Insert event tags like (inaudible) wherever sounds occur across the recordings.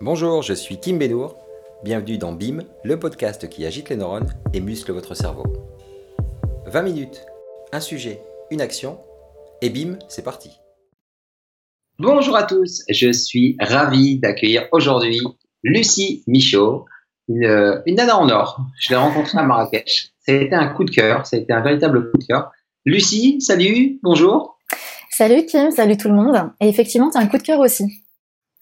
Bonjour, je suis Kim Benour. Bienvenue dans BIM, le podcast qui agite les neurones et muscle votre cerveau. 20 minutes, un sujet, une action, et BIM, c'est parti. Bonjour à tous, je suis ravi d'accueillir aujourd'hui Lucie Michaud, une, une nana en or. Je l'ai rencontrée à Marrakech. Ça a été un coup de cœur, ça a été un véritable coup de cœur. Lucie, salut, bonjour. Salut Kim, salut tout le monde. Et effectivement, tu as un coup de cœur aussi.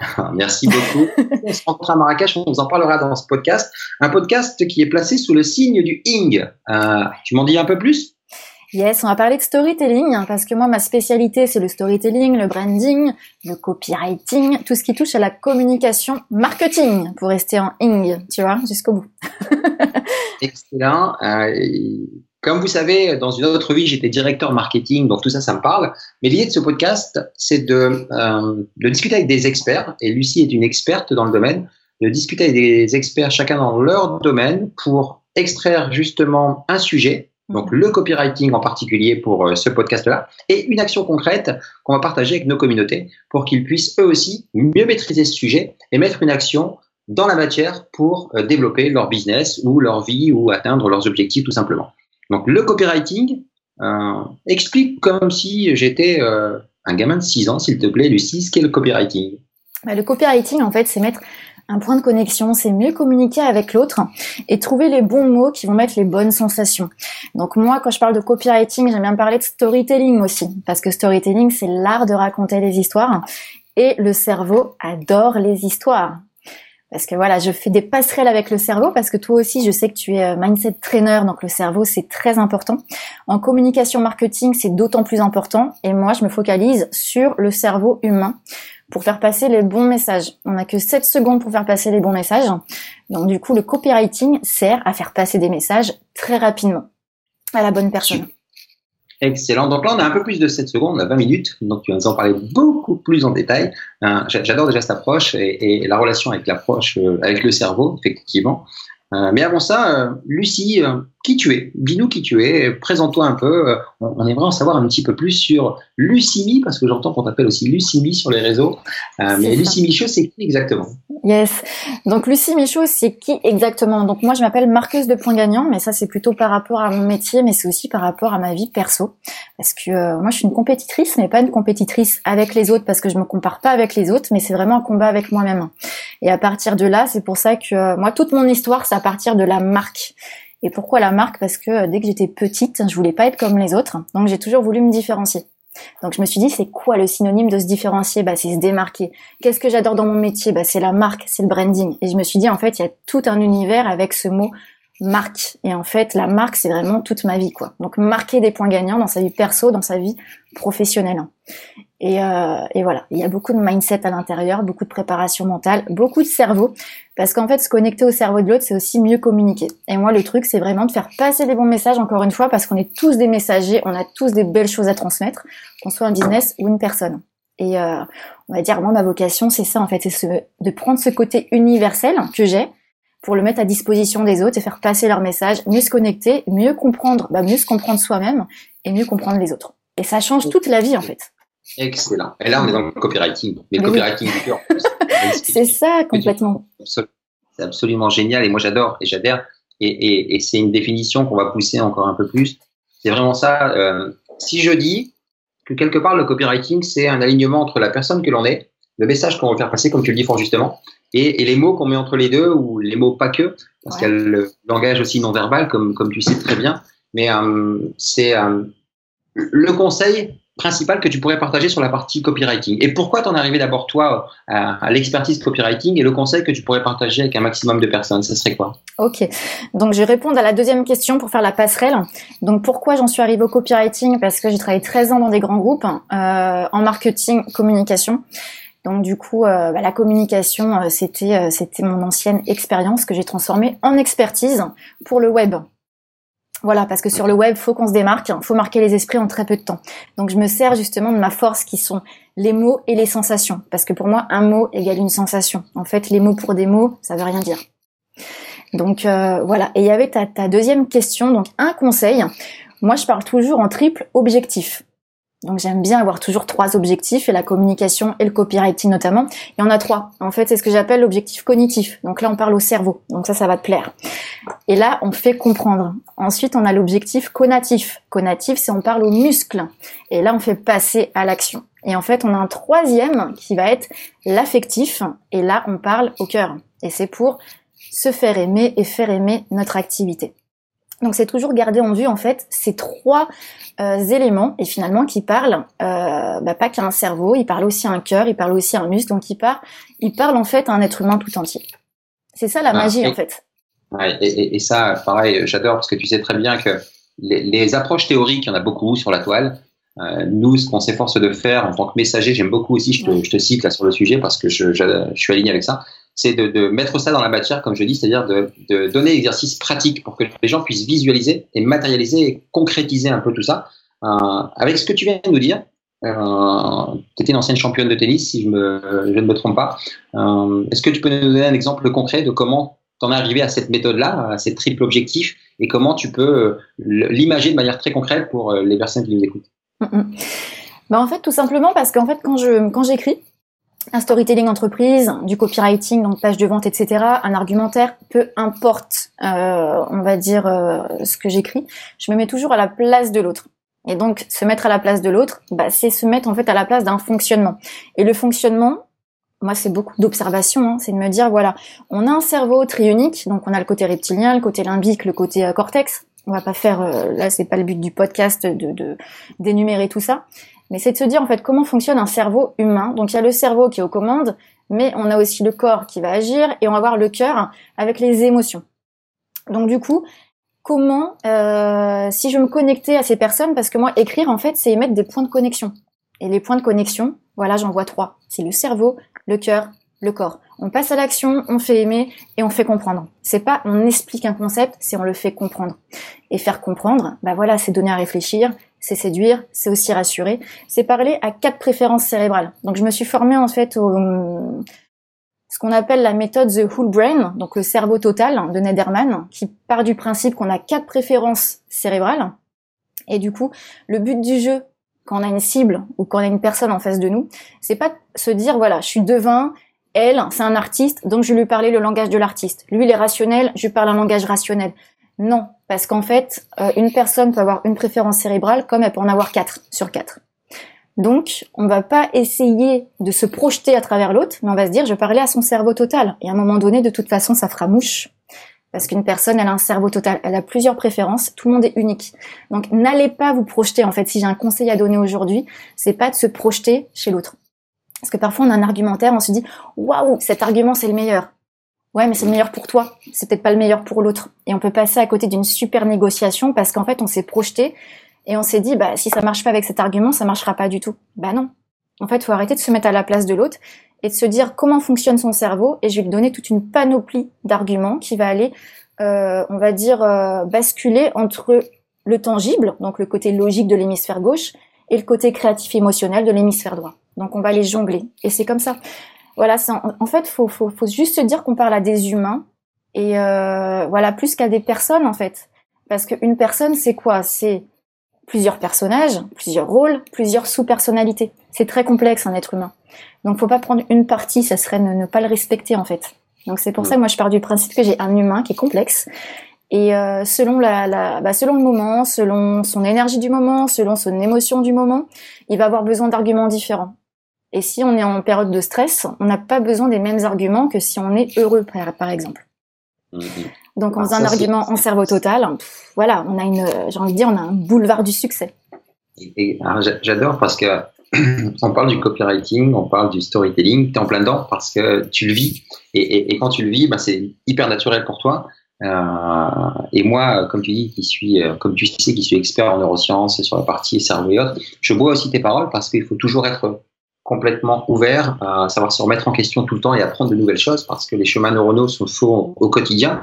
(laughs) Merci beaucoup. (laughs) on se rencontre à Marrakech, on vous en parlera dans ce podcast. Un podcast qui est placé sous le signe du Ing. Euh, tu m'en dis un peu plus? Yes, on va parler de storytelling hein, parce que moi ma spécialité c'est le storytelling, le branding, le copywriting, tout ce qui touche à la communication marketing pour rester en ing, tu vois, jusqu'au bout. (laughs) Excellent. Euh, comme vous savez, dans une autre vie, j'étais directeur marketing, donc tout ça, ça me parle. Mais l'idée de ce podcast, c'est de, euh, de discuter avec des experts, et Lucie est une experte dans le domaine, de discuter avec des experts, chacun dans leur domaine, pour extraire justement un sujet, donc le copywriting en particulier pour euh, ce podcast-là, et une action concrète qu'on va partager avec nos communautés pour qu'ils puissent eux aussi mieux maîtriser ce sujet et mettre une action dans la matière pour euh, développer leur business ou leur vie ou atteindre leurs objectifs tout simplement. Donc le copywriting euh, explique comme si j'étais euh, un gamin de 6 ans, s'il te plaît, Lucie, ce qu'est le copywriting? Bah, le copywriting, en fait, c'est mettre un point de connexion, c'est mieux communiquer avec l'autre et trouver les bons mots qui vont mettre les bonnes sensations. Donc moi, quand je parle de copywriting, j'aime bien parler de storytelling aussi, parce que storytelling, c'est l'art de raconter des histoires et le cerveau adore les histoires. Parce que voilà, je fais des passerelles avec le cerveau parce que toi aussi, je sais que tu es euh, mindset trainer, donc le cerveau c'est très important. En communication marketing, c'est d'autant plus important. Et moi, je me focalise sur le cerveau humain pour faire passer les bons messages. On n'a que 7 secondes pour faire passer les bons messages. Donc du coup, le copywriting sert à faire passer des messages très rapidement à la bonne personne. Excellent. Donc là, on a un peu plus de 7 secondes, on a 20 minutes, donc tu vas nous en parler beaucoup plus en détail. Euh, j'adore déjà cette approche et, la relation avec l'approche, euh, avec le cerveau, effectivement. Euh, mais avant ça, Lucie, qui tu es? Dis-nous qui tu es, présente-toi un peu. On, aimerait en savoir un petit peu plus sur Lucimi, parce que j'entends qu'on t'appelle aussi Lucimi sur les réseaux. mais Lucie Michaud, c'est qui exactement? Yes. Donc Lucie Michaud, c'est qui exactement? Donc moi, je m'appelle marqueuse de points gagnants, mais ça c'est plutôt par rapport à mon métier, mais c'est aussi par rapport à ma vie perso, parce que euh, moi je suis une compétitrice, mais pas une compétitrice avec les autres, parce que je me compare pas avec les autres, mais c'est vraiment un combat avec moi-même. Et à partir de là, c'est pour ça que euh, moi toute mon histoire, c'est à partir de la marque. Et pourquoi la marque? Parce que euh, dès que j'étais petite, je voulais pas être comme les autres, donc j'ai toujours voulu me différencier. Donc je me suis dit, c'est quoi le synonyme de se différencier? Bah c'est se démarquer. Qu'est-ce que j'adore dans mon métier? Bah c'est la marque, c'est le branding. Et je me suis dit, en fait, il y a tout un univers avec ce mot marque. Et en fait, la marque, c'est vraiment toute ma vie, quoi. Donc marquer des points gagnants dans sa vie perso, dans sa vie professionnelle. Et, euh, et voilà, il y a beaucoup de mindset à l'intérieur, beaucoup de préparation mentale, beaucoup de cerveau, parce qu'en fait, se connecter au cerveau de l'autre, c'est aussi mieux communiquer. Et moi, le truc, c'est vraiment de faire passer les bons messages, encore une fois, parce qu'on est tous des messagers, on a tous des belles choses à transmettre, qu'on soit un business ou une personne. Et euh, on va dire, moi, ma vocation, c'est ça, en fait, c'est de prendre ce côté universel que j'ai, pour le mettre à disposition des autres et faire passer leur message, mieux se connecter, mieux comprendre, bah, mieux se comprendre soi-même et mieux comprendre les autres. Et ça change toute la vie, en fait. Excellent. Et là, on est dans le copywriting. Mais le copywriting pur. (laughs) c'est ça, complètement. C'est absolument génial. Et moi, j'adore et j'adhère. Et, et, et c'est une définition qu'on va pousser encore un peu plus. C'est vraiment ça. Euh, si je dis que quelque part, le copywriting, c'est un alignement entre la personne que l'on est, le message qu'on veut faire passer, comme tu le dis fort justement, et, et les mots qu'on met entre les deux, ou les mots pas que, parce qu'il y a le langage aussi non verbal, comme, comme tu sais très bien. Mais euh, c'est euh, le conseil principal que tu pourrais partager sur la partie copywriting Et pourquoi t'en es arrivé d'abord toi à, l'expertise copywriting et le conseil que tu pourrais partager avec un maximum de personnes, ce serait quoi? Ok, donc je vais répondre à la deuxième question pour faire la passerelle. Donc pourquoi j'en suis arrivée au copywriting? Parce que j'ai travaillé 13 ans dans des grands groupes euh, en marketing, communication. Donc du coup, euh, bah, la communication, euh, c'était c'était mon ancienne expérience que j'ai transformée en expertise pour le web. Voilà, parce que sur le web, faut qu'on se démarque, faut marquer les esprits en très peu de temps. Donc je me sers justement de ma force qui sont les mots et les sensations, parce que pour moi, un mot égale une sensation. En fait, les mots pour des mots, ça veut rien dire. Donc euh, voilà. Et il y avait ta deuxième question, donc un conseil. Moi, je parle toujours en triple objectif. Donc j'aime bien avoir toujours trois objectifs et la communication et le copywriting notamment. Il y en a trois. En fait, c'est ce que j'appelle l'objectif cognitif. Donc là, on parle au cerveau. Donc ça, ça va te plaire. Et là, on fait comprendre. Ensuite, on a l'objectif conatif. Conatif, c'est on parle aux muscles. Et là, on fait passer à l'action. Et en fait, on a un troisième qui va être l'affectif. Et là, on parle au cœur. Et c'est pour se faire aimer et faire aimer notre activité. Donc c'est toujours garder en vue en fait ces trois euh, éléments et finalement qui parlent euh, bah, pas qu'à un cerveau, il parle aussi à un cœur, il parle aussi à un muscle, donc il parle, il parle en fait à un être humain tout entier. C'est ça la ah, magie en fait. Ouais, et, et, ça, pareil, j'adore parce que tu sais très bien que les, les, approches théoriques, il y en a beaucoup sur la toile. Euh, nous, ce qu'on s'efforce de faire en tant que messager, j'aime beaucoup aussi, je te, je te, cite là sur le sujet parce que je, je, je suis aligné avec ça, c'est de, mettre ça dans la matière, comme je dis, c'est-à-dire de, donner l'exercice pratique pour que les gens puissent visualiser et matérialiser et concrétiser un peu tout ça. Euh, avec ce que tu viens de nous dire, euh, tu étais une ancienne championne de tennis, si je, ne me trompe pas. Euh, Est-ce que tu peux nous donner un exemple concret de comment tu en es arrivé à cette méthode-là, à ces triple objectifs, et comment tu peux euh, l'imager de manière très concrète pour les personnes qui nous écoutent? Ben En fait, tout simplement parce qu'en fait, quand je quand j'écris, un storytelling entreprise, du copywriting, donc page de vente, etc., un argumentaire, peu importe, euh, on va dire euh, ce que j'écris, je me mets toujours à la place de l'autre. Et donc, se mettre à la place de l'autre, bah, c'est se mettre en fait à la place d'un fonctionnement. Et le fonctionnement, moi, c'est beaucoup d'observation. Hein, c'est de me dire, voilà, on a un cerveau triunique, donc on a le côté reptilien, le côté limbique, le côté euh, cortex. On va pas faire, euh, là, c'est pas le but du podcast de d'énumérer tout ça, mais c'est de se dire en fait comment fonctionne un cerveau humain. Donc il y a le cerveau qui est aux commandes, mais on a aussi le corps qui va agir et on va avoir le cœur avec les émotions. Donc du coup, comment, euh, si je me connectais à ces personnes, parce que moi écrire en fait c'est émettre des points de connexion. Et les points de connexion, voilà j'en vois trois. C'est le cerveau, le cœur, le corps. On passe à l'action, on fait aimer et on fait comprendre. C'est pas on explique un concept, c'est on le fait comprendre. Et faire comprendre, bah voilà, c'est donner à réfléchir, c'est séduire, c'est aussi rassurer, c'est parler à quatre préférences cérébrales. Donc je me suis formée en fait au ce qu'on appelle la méthode The Whole Brain, donc le cerveau total de Nederman, qui part du principe qu'on a quatre préférences cérébrales. Et du coup, le but du jeu, quand on a une cible ou quand on a une personne en face de nous, c'est pas se dire voilà, je suis devin, elle, c'est un artiste, donc je vais lui parler le langage de l'artiste. Lui, il est rationnel, je lui parle un langage rationnel. Non, parce qu'en fait, euh, une personne peut avoir une préférence cérébrale comme elle peut en avoir quatre sur quatre. Donc, on va pas essayer de se projeter à travers l'autre, mais on va se dire, je parlais à son cerveau total. Et à un moment donné, de toute façon, ça fera mouche. Parce qu'une personne, elle a un cerveau total, elle a plusieurs préférences, tout le monde est unique. Donc, n'allez pas vous projeter. En fait, si j'ai un conseil à donner aujourd'hui, c'est pas de se projeter chez l'autre. Parce que parfois, on a un argumentaire, on se dit, waouh, cet argument, c'est le meilleur. Ouais, mais c'est le meilleur pour toi. C'est peut-être pas le meilleur pour l'autre. Et on peut passer à côté d'une super négociation parce qu'en fait, on s'est projeté et on s'est dit, bah, si ça marche pas avec cet argument, ça marchera pas du tout. Bah non. En fait, faut arrêter de se mettre à la place de l'autre et de se dire comment fonctionne son cerveau et je vais lui donner toute une panoplie d'arguments qui va aller, euh, on va dire, euh, basculer entre le tangible, donc le côté logique de l'hémisphère gauche, et le côté créatif émotionnel de l'hémisphère droit. Donc on va les jongler. Et c'est comme ça. Voilà, en, en, fait, faut, faut, faut juste se dire qu'on parle à des humains et euh, voilà plus qu'à des personnes en fait, parce qu'une personne c'est quoi? C'est plusieurs personnages, plusieurs rôles, plusieurs sous-personnalités. C'est très complexe un être humain. Donc faut pas prendre une partie, ça serait ne, pas le respecter en fait. Donc c'est pour ça que moi je pars du principe que j'ai un humain qui est complexe et euh, selon la, la bah, selon le moment, selon son énergie du moment, selon son émotion du moment, il va avoir besoin d'arguments différents. Et si on est en période de stress, on n'a pas besoin des mêmes arguments que si on est heureux, par, exemple. Mhm. Donc, en faisant un argument en cerveau total, voilà, on a une, j'ai envie de dire, on a un boulevard du succès. J'adore parce que (clears throat) on parle du copywriting, on parle du storytelling, tu es en plein dedans parce que tu le vis. Et, quand tu le vis, bah, c'est hyper naturel pour toi. Euh, et moi, comme tu dis, qui suis, euh, comme tu sais, qui suis expert en neurosciences sur la partie cerveau et autres, je bois aussi tes paroles parce qu'il faut toujours être complètement ouvert à savoir se remettre en question tout le temps et apprendre de nouvelles choses parce que les chemins neuronaux sont faux au quotidien.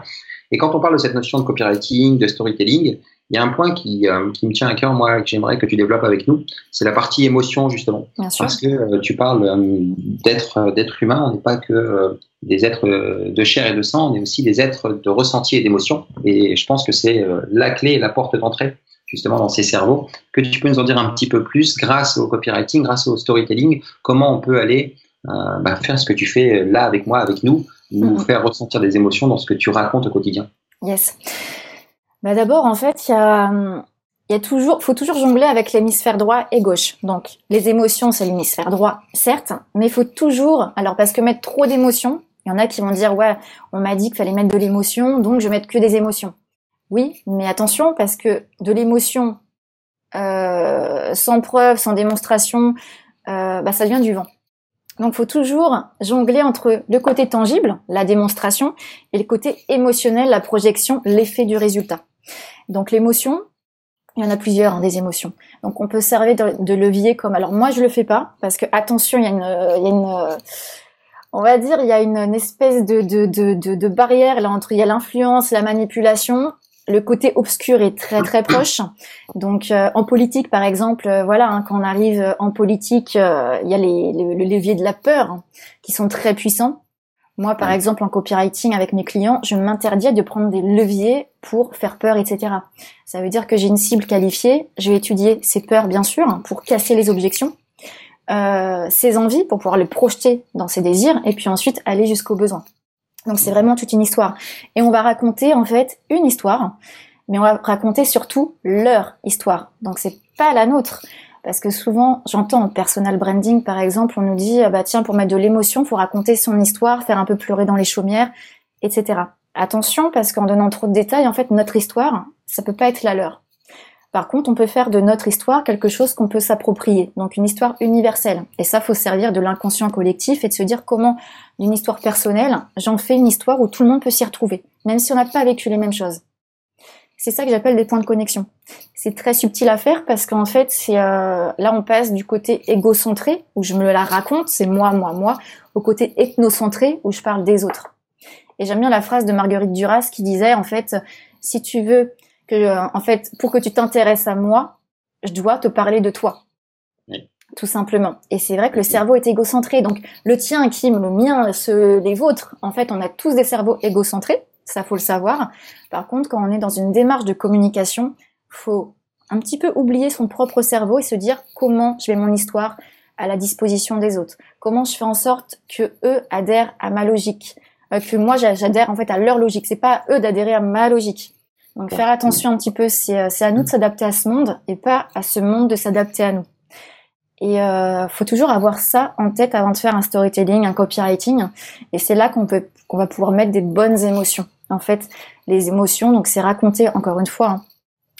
Et quand on parle de cette notion de copywriting, de storytelling, il y a un point qui, euh, qui me tient à cœur, moi, que j'aimerais que tu développes avec nous, c'est la partie émotion, justement. Parce que euh, tu parles euh, d'être d'être humain, on n'est pas que des êtres de chair et de sang, on est aussi des êtres de ressenti et d'émotion. Et je pense que c'est la clé et la porte d'entrée justement dans ces cerveaux. Que tu peux nous en dire un petit peu plus grâce au copywriting, grâce au storytelling, comment on peut aller euh, bah, faire ce que tu fais là avec moi, avec nous, nous mhm. faire ressentir des émotions dans ce que tu racontes au quotidien? Yes. Bah D'abord, en fait, il y a, il y a toujours, faut toujours jongler avec l'hémisphère droit et gauche. Donc, les émotions, c'est l'hémisphère droit, certes, mais il faut toujours, alors parce que mettre trop d'émotions, il y en a qui vont dire, ouais, on m'a dit qu'il fallait mettre de l'émotion, donc je vais mettre que des émotions. Oui, mais attention, parce que de l'émotion euh, sans preuve, sans démonstration, euh, bah, ça vient du vent. Donc, faut toujours jongler entre le côté tangible, la démonstration, et le côté émotionnel, la projection, l'effet du résultat. Donc, l'émotion, il y en a plusieurs hein, des émotions. Donc, on peut servir de, levier comme. Alors, moi, je le fais pas parce que attention, il y a une, il y a une on va dire, il y a une, espèce de, de, de, de, barrière là entre il y a l'influence, la manipulation le côté obscur est très très (clears throat) proche. Donc euh, en politique, par exemple, euh, voilà, hein, quand on arrive euh, en politique, il y a les, le levier de la peur hein, qui sont très puissants. Moi, par exemple, en copywriting avec mes clients, je m'interdis de prendre des leviers pour faire peur, etc. Ça veut dire que j'ai une cible qualifiée, je vais étudier ses peurs, bien sûr, hein, pour casser les objections, euh, ses envies, pour pouvoir les projeter dans ses désirs, et puis ensuite aller jusqu'au besoin. Donc c'est vraiment toute une histoire. Et on va raconter en fait une histoire, mais on va raconter surtout leur histoire. Donc c'est pas la nôtre. Parce que souvent, j'entends en personal branding, par exemple, on nous dit, ah bah tiens, pour mettre de l'émotion, faut raconter son histoire, faire un peu pleurer dans les chaumières, etc. Attention, parce qu'en donnant trop de détails, en fait, notre histoire, ça peut pas être la leur. Par contre, on peut faire de notre histoire quelque chose qu'on peut s'approprier, donc une histoire universelle. Et ça, faut servir de l'inconscient collectif et de se dire comment, d'une histoire personnelle, j'en fais une histoire où tout le monde peut s'y retrouver, même si on n'a pas vécu les mêmes choses. C'est ça que j'appelle des points de connexion. C'est très subtil à faire parce qu'en fait, euh, là on passe du côté égocentré où je me la raconte, c'est moi, moi, moi, au côté ethnocentré où je parle des autres. Et j'aime bien la phrase de Marguerite Duras qui disait en fait, si tu veux que euh, en fait pour que tu t'intéresses à moi, je dois te parler de toi. Tout simplement. Et c'est vrai que le cerveau est égocentré. Donc le tien, Kim, le mien, ce, les vôtres, en fait, on a tous des cerveaux égocentrés. Ça faut le savoir. Par contre, quand on est dans une démarche de communication, faut un petit peu oublier son propre cerveau et se dire comment je mets mon histoire à la disposition des autres. Comment je fais en sorte que eux adhèrent à ma logique, euh, que moi j'adhère en fait à leur logique. C'est pas eux d'adhérer à ma logique. Donc faire attention un petit peu, euh, c'est à nous de s'adapter à ce monde et pas à ce monde de s'adapter à nous. Et euh, faut toujours avoir ça en tête avant de faire un storytelling, un copywriting. Et c'est là qu'on peut, qu'on va pouvoir mettre des bonnes émotions. En fait, les émotions, donc c'est raconter encore une fois. Hein.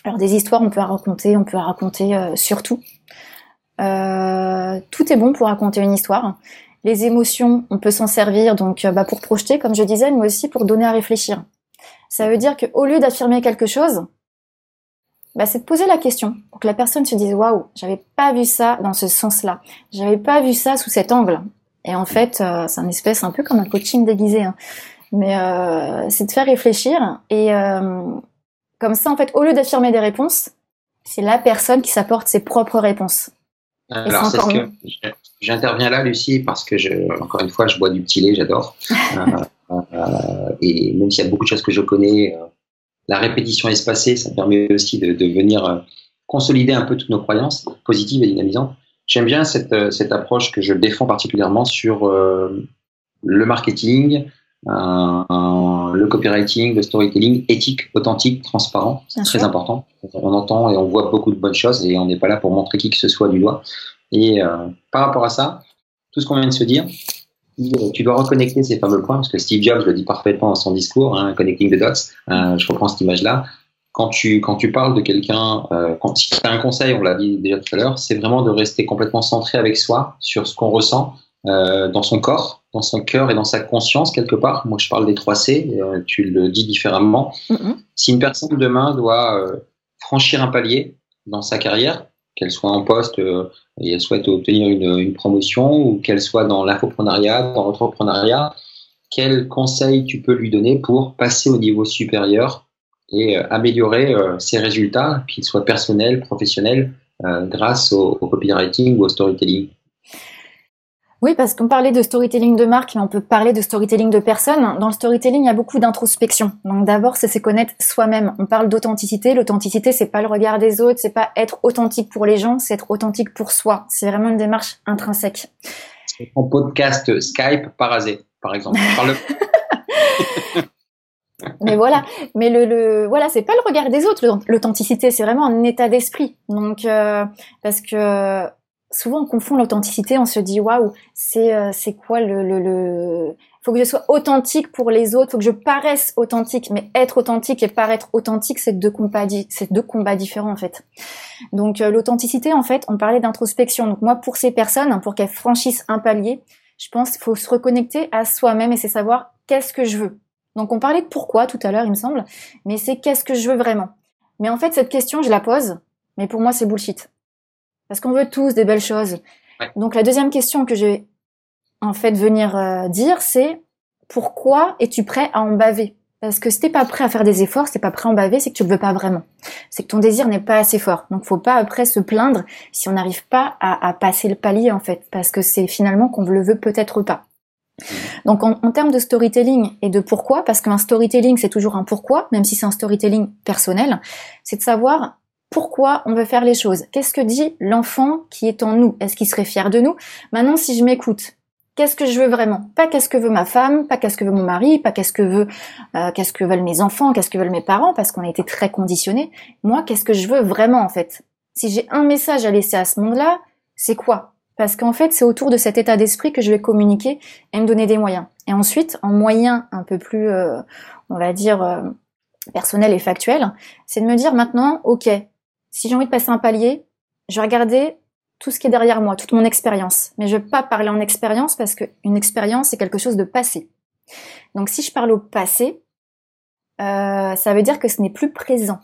Alors des histoires, on peut raconter, on peut raconter euh, surtout. Euh, tout est bon pour raconter une histoire. Les émotions, on peut s'en servir donc bah, pour projeter, comme je disais, mais aussi pour donner à réfléchir. Ça veut dire qu'au lieu d'affirmer quelque chose, bah, c'est de poser la question pour que la personne se dise waouh, j'avais pas vu ça dans ce sens-là, j'avais pas vu ça sous cet angle. Et en fait, euh, c'est un espèce un peu comme un coaching déguisé, hein. mais euh, c'est de faire réfléchir et euh, comme ça, en fait, au lieu d'affirmer des réponses, c'est la personne qui s'apporte ses propres réponses. Alors, c'est ce que j'interviens là, Lucie, parce que je, encore une fois, je bois du petit lait, j'adore. (laughs) Euh, et même s'il y a beaucoup de choses que je connais, euh, la répétition espacée, ça permet aussi de, de venir euh, consolider un peu toutes nos croyances positives et dynamisantes. J'aime bien cette, cette approche que je défends particulièrement sur le marketing, le copywriting, le storytelling éthique, authentique, transparent. C'est très important. On entend et on voit beaucoup de bonnes choses et on n'est pas là pour montrer qui que ce soit du doigt. Et par rapport à ça, tout ce qu'on vient de se dire, tu dois reconnecter ces fameux points, parce que Steve Jobs le dit parfaitement dans son discours, hein, Connecting the Dots, euh, je reprends cette image-là. Quand tu, quand tu parles de quelqu'un, euh, si tu as un conseil, on l'a dit déjà tout à l'heure, c'est vraiment de rester complètement centré avec soi, sur ce qu'on ressent euh, dans son corps, dans son cœur et dans sa conscience quelque part. Moi, je parle des trois C, euh, tu le dis différemment. Mm-hmm. Si une personne demain doit euh, franchir un palier dans sa carrière, qu'elle soit en poste euh, et elle souhaite obtenir une, promotion ou qu'elle soit dans l'infoprenariat, dans l'entrepreneuriat, quel conseil tu peux lui donner pour passer au niveau supérieur et euh, améliorer euh, ses résultats, qu'ils soient personnels, professionnels, grâce au, copywriting ou au storytelling? Oui, parce qu'on parlait de storytelling de marque, mais on peut parler de storytelling de personne. Dans le storytelling, il y a beaucoup d'introspection. Donc d'abord, c'est se connaître soi-même. On parle d'authenticité. L'authenticité, c'est pas le regard des autres, c'est pas être authentique pour les gens, c'est être authentique pour soi. C'est vraiment une démarche intrinsèque. En podcast Skype parasé, par exemple. (laughs) (laughs) mais voilà, mais le, le voilà, c'est pas le regard des autres. L'authenticité, c'est vraiment un état d'esprit. Donc euh, parce que souvent on confond l'authenticité, on se dit waouh, c'est euh, quoi le, le, faut que je sois authentique pour les autres, faut que je paraisse authentique, mais être authentique et paraître authentique, c'est deux combats deux combats différents en fait. Donc euh, l'authenticité en fait, on parlait d'introspection. Donc moi pour ces personnes, pour qu'elles franchissent un palier, je pense qu'il faut se reconnecter à soi-même et c'est savoir qu'est-ce que je veux. Donc on parlait de pourquoi tout à l'heure, il me semble, mais c'est qu'est-ce que je veux vraiment. Mais en fait cette question, je la pose, mais pour moi c'est bullshit. Parce qu'on veut tous des belles choses. Donc la deuxième question que je vais en fait venir euh, dire, c'est pourquoi es-tu prêt à en baver? Parce que si t'es pas prêt à faire des efforts, si t'es pas prêt à en baver, c'est que tu le veux pas vraiment. C'est que ton désir n'est pas assez fort. Donc faut pas après se plaindre si on n'arrive pas à, passer le palier en fait, parce que c'est finalement qu'on le veut peut-être pas. Donc en, en, termes de storytelling et de pourquoi, parce qu'un storytelling c'est toujours un pourquoi, même si c'est un storytelling personnel, c'est de savoir pourquoi on veut faire les choses. Qu'est-ce que dit l'enfant qui est en nous? Est-ce qu'il serait fier de nous? Maintenant, si je m'écoute, qu'est-ce que je veux vraiment? Pas qu'est-ce que veut ma femme, pas qu'est-ce que veut mon mari, pas qu'est-ce que veut, euh, qu'est-ce que veulent mes enfants, qu'est-ce que veulent mes parents, parce qu'on a été très conditionnés. Moi, qu'est-ce que je veux vraiment en fait? Si j'ai un message à laisser à ce monde-là, c'est quoi? Parce qu'en fait, c'est autour de cet état d'esprit que je vais communiquer et me donner des moyens. Et ensuite, en moyen un peu plus, euh, on va dire, euh, personnel et factuel, c'est de me dire maintenant, ok, si j'ai envie de passer un palier, je vais regarder tout ce qui est derrière moi, toute mon expérience. Mais je vais pas parler en expérience parce qu'une expérience, c'est quelque chose de passé. Donc si je parle au passé, euh, ça veut dire que ce n'est plus présent.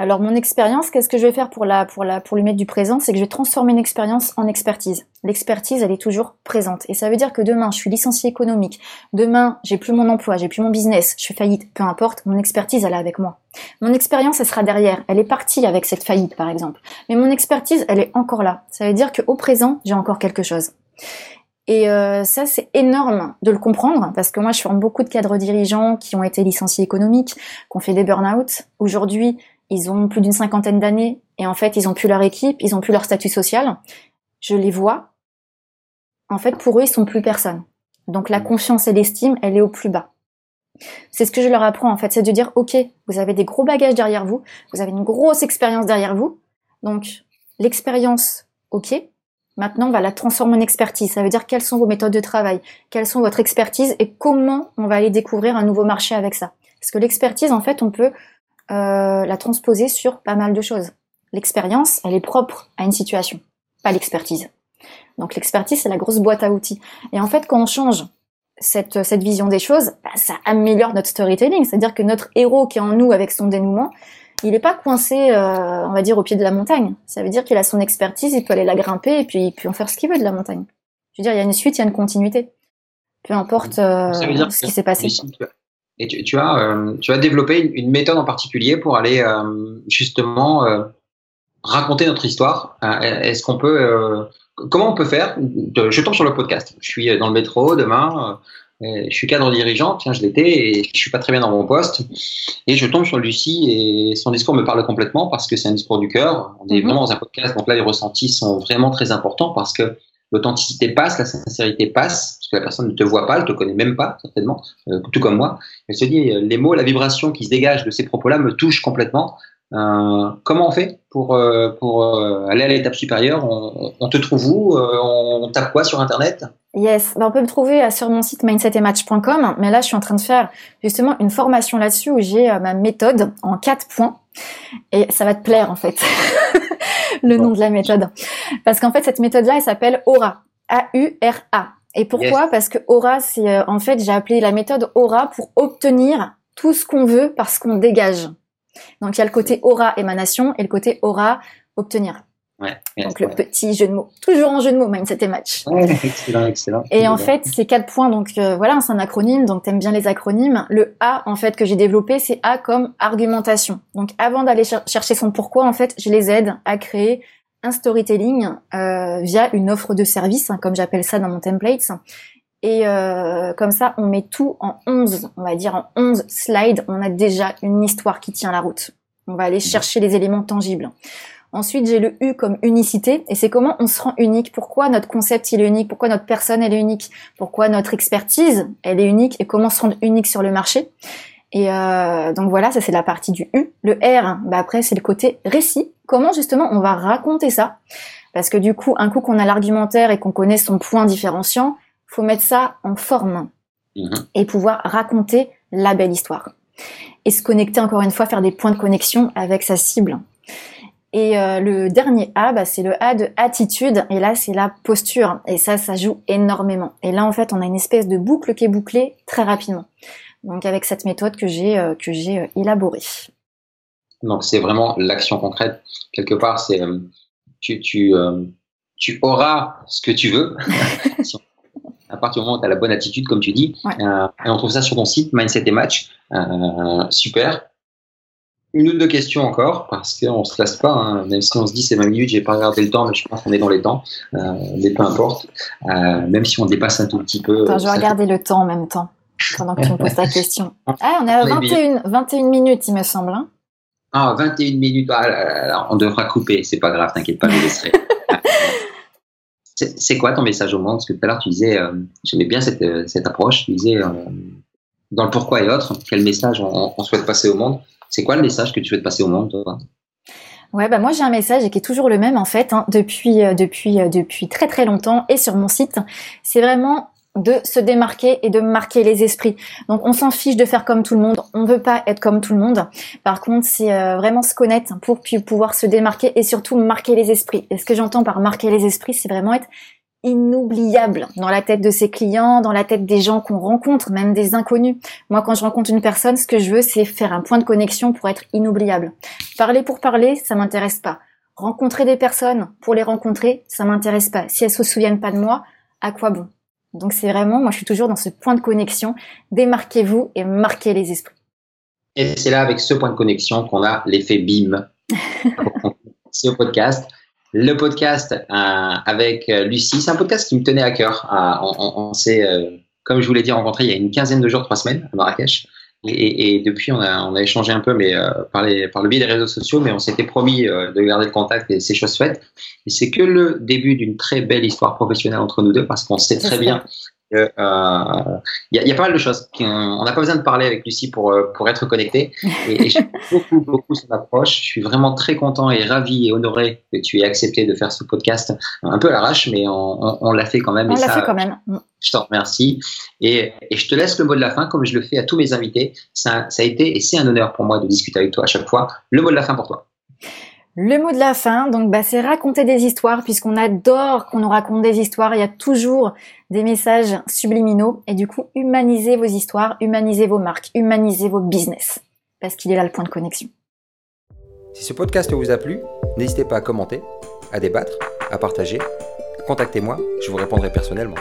Alors mon expérience, qu'est-ce que je vais faire pour lui mettre du présent, c'est que je vais transformer une expérience en expertise. L'expertise, elle est toujours présente et ça veut dire que demain, je suis licencié économique, demain, j'ai plus mon emploi, j'ai plus mon business, je fais faillite, peu importe, mon expertise elle est avec moi. Mon expérience, elle sera derrière, elle est partie avec cette faillite par exemple. Mais mon expertise, elle est encore là. Ça veut dire qu'au présent, j'ai encore quelque chose. Et euh, ça, c'est énorme de le comprendre parce que moi, je forme beaucoup de cadres dirigeants qui ont été licenciés économiques, qui ont fait des burn-out. Aujourd'hui, ils ont plus d'une cinquantaine d'années et en fait, ils ont plus leur équipe, ils ont plus leur statut social. Je les vois. En fait, pour eux, ils sont plus personne. Donc la confiance et l'estime, elle est au plus bas. C'est ce que je leur apprends en fait, c'est de dire ok, vous avez des gros bagages derrière vous, vous avez une grosse expérience derrière vous, donc l'expérience, ok. Maintenant, on va la transformer en expertise. Ça veut dire quelles sont vos méthodes de travail, quelles sont votre expertise? Et comment on va aller découvrir un nouveau marché avec ça? Parce que l'expertise, en fait, on peut euh, la transposer sur pas mal de choses. L'expérience, elle est propre à une situation, pas l'expertise. Donc l'expertise, c'est la grosse boîte à outils. Et en fait, quand on change cette, cette vision des choses, bah, ça améliore notre storytelling. C'est-à-dire que notre héros qui est en nous avec son dénouement, il n'est pas coincé, euh, on va dire, au pied de la montagne. Ça veut dire qu'il a son expertise, il peut aller la grimper et puis il peut en faire ce qu'il veut de la montagne. Je veux dire, il y a une suite, il y a une continuité. Peu importe euh, ce qui s'est passé. Et tu, tu as, euh, tu as développé une, méthode en particulier pour aller euh, justement euh, raconter notre histoire. Est-ce qu'on peut, comment on peut faire? Je tombe sur le podcast. Je suis dans le métro demain. je suis cadre dirigeant, tiens, je l'étais, et je suis pas très bien dans mon poste. Et je tombe sur Lucie et son discours me parle complètement parce que c'est un discours du cœur. On est mhm. vraiment dans un podcast, donc là les ressentis sont vraiment très importants parce que l'authenticité passe, la sincérité passe, parce que la personne ne te voit pas, elle te connaît même pas, certainement, euh, tout comme moi. Elle se dit, euh, les mots, la vibration qui se dégage de ces propos-là me touchent complètement. Euh, comment on fait pour, euh, pour aller à l'étape supérieure? On, on, te trouve où? On tape quoi sur Internet? Yes, ben on peut me trouver sur mon site mindsetetmatch.com, mais là je suis en train de faire justement une formation là-dessus où j'ai ma méthode en quatre points et ça va te plaire en fait. (laughs) (laughs) le nom de la méthode. Parce qu'en fait, cette méthode-là, elle s'appelle Aura. A-U-R-A. Et pourquoi Parce que Aura, c'est euh, en fait, j'ai appelé la méthode Aura pour obtenir tout ce qu'on veut parce qu'on dégage. Donc il y a le côté Aura émanation et le côté Aura obtenir. Donc le petit jeu de mots, toujours en jeu de mots, mindset et match. (laughs) excellent, excellent. Et en fait, ces quatre points, donc euh, voilà, c'est un acronyme, donc t'aimes bien les acronymes. Le A, en fait, que j'ai développé, c'est A comme argumentation. Donc avant d'aller chercher son pourquoi, en fait, je les aide à créer un storytelling euh, via une offre de service, hein, comme j'appelle ça dans mon template. Et euh, comme ça, on met tout en 11, on va dire en 11 slides, on a déjà une histoire qui tient la route. On va aller chercher les éléments tangibles. Ensuite, j'ai le U comme unicité, et c'est comment on se rend unique, pourquoi notre concept il est unique, pourquoi notre personne elle est unique, pourquoi notre expertise elle est unique, et comment se rendre unique sur le marché? Et euh, donc voilà, ça c'est la partie du U. Le R, bah après c'est le côté récit. Comment justement on va raconter ça? Parce que du coup, un coup qu'on a l'argumentaire et qu'on connaît son point différenciant, faut mettre ça en forme mhm. et pouvoir raconter la belle histoire. Et se connecter encore une fois, faire des points de connexion avec sa cible. Et euh, le dernier A, bah, c'est le A de attitude. Et là, c'est la posture. Et ça, ça joue énormément. Et là, en fait, on a une espèce de boucle qui est bouclée très rapidement. Donc, avec cette méthode que j'ai euh, que j'ai euh, élaborée. Donc, c'est vraiment l'action concrète. Quelque part, c'est tu tu tu auras ce que tu veux. (laughs) à partir du moment où tu as la bonne attitude, comme tu dis. et on trouve ça sur ton site, Mindset et Match. super une ou deux questions encore, parce qu'on se lasse pas, hein. même si on se dit c'est 20 minutes, j'ai pas regardé le temps, mais je pense qu'on est dans les temps, euh, mais peu importe, euh, même si on dépasse un tout petit peu. Attends, je vais regarder le temps en même temps, pendant que tu me poses ta question. (laughs) Ah, on est à 21, 21 minutes, il me semble. Hein. Ah, 21 minutes, ah, on devra couper, c'est pas grave, t'inquiète pas, je laisserai. (laughs) c'est quoi ton message au monde? Parce que tout à l'heure, tu disais, euh, j'aimais bien cette, cette approche, tu disais, euh, dans le pourquoi et autres, quel message on, on souhaite passer au monde? C'est quoi le message que tu veux passer au monde, toi? Ouais, bah moi j'ai un message qui est toujours le même en fait hein, depuis euh, depuis euh, depuis très très longtemps et sur mon site. C'est vraiment de se démarquer et de marquer les esprits. Donc on s'en fiche de faire comme tout le monde, on veut pas être comme tout le monde. Par contre, c'est euh, vraiment se connaître pour pouvoir se démarquer et surtout marquer les esprits. Et ce que j'entends par marquer les esprits, c'est vraiment être inoubliable dans la tête de ses clients, dans la tête des gens qu'on rencontre, même des inconnus. Moi, quand je rencontre une personne, ce que je veux, c'est faire un point de connexion pour être inoubliable. Parler pour parler, ça m'intéresse pas. Rencontrer des personnes pour les rencontrer, ça m'intéresse pas. Si elles se souviennent pas de moi, à quoi bon? Donc c'est vraiment, moi je suis toujours dans ce point de connexion. Démarquez-vous et marquez les esprits. Et c'est là avec ce point de connexion qu'on a l'effet BIM. (laughs) c'est au podcast le podcast euh, avec euh, Lucie. C'est un podcast qui me tenait à cœur. Euh, on, s'est, comme je vous l'ai dit, rencontré il y a une quinzaine de jours, trois semaines à Marrakech. Et, depuis, on a, on a échangé un peu, mais par, les, par le biais des réseaux sociaux, mais on s'était promis de garder le contact et c'est chose faite. Et c'est que le début d'une très belle histoire professionnelle entre nous deux, parce qu'on sait très bien il euh, y, a, y, a, pas mal de choses. On n'a pas besoin de parler avec Lucie pour, euh, pour être connecté. Et, et j'aime (laughs) beaucoup, beaucoup son approche. Je suis vraiment très content et ravi et honoré que tu aies accepté de faire ce podcast un peu à l'arrache, mais on, on, l'a fait quand même. On l'a fait quand même. Je t'en remercie. Et, et, je te laisse le mot de la fin, comme je le fais à tous mes invités. Ça, ça a été et c'est un honneur pour moi de discuter avec toi à chaque fois. Le mot de la fin pour toi. Le mot de la fin, donc bah, c'est raconter des histoires, puisqu'on adore qu'on nous raconte des histoires. Il y a toujours des messages subliminaux, et du coup, humanisez vos histoires, humanisez vos marques, humanisez vos business, parce qu'il est là le point de connexion. Si ce podcast vous a plu, n'hésitez pas à commenter, à débattre, à partager. Contactez-moi, je vous répondrai personnellement.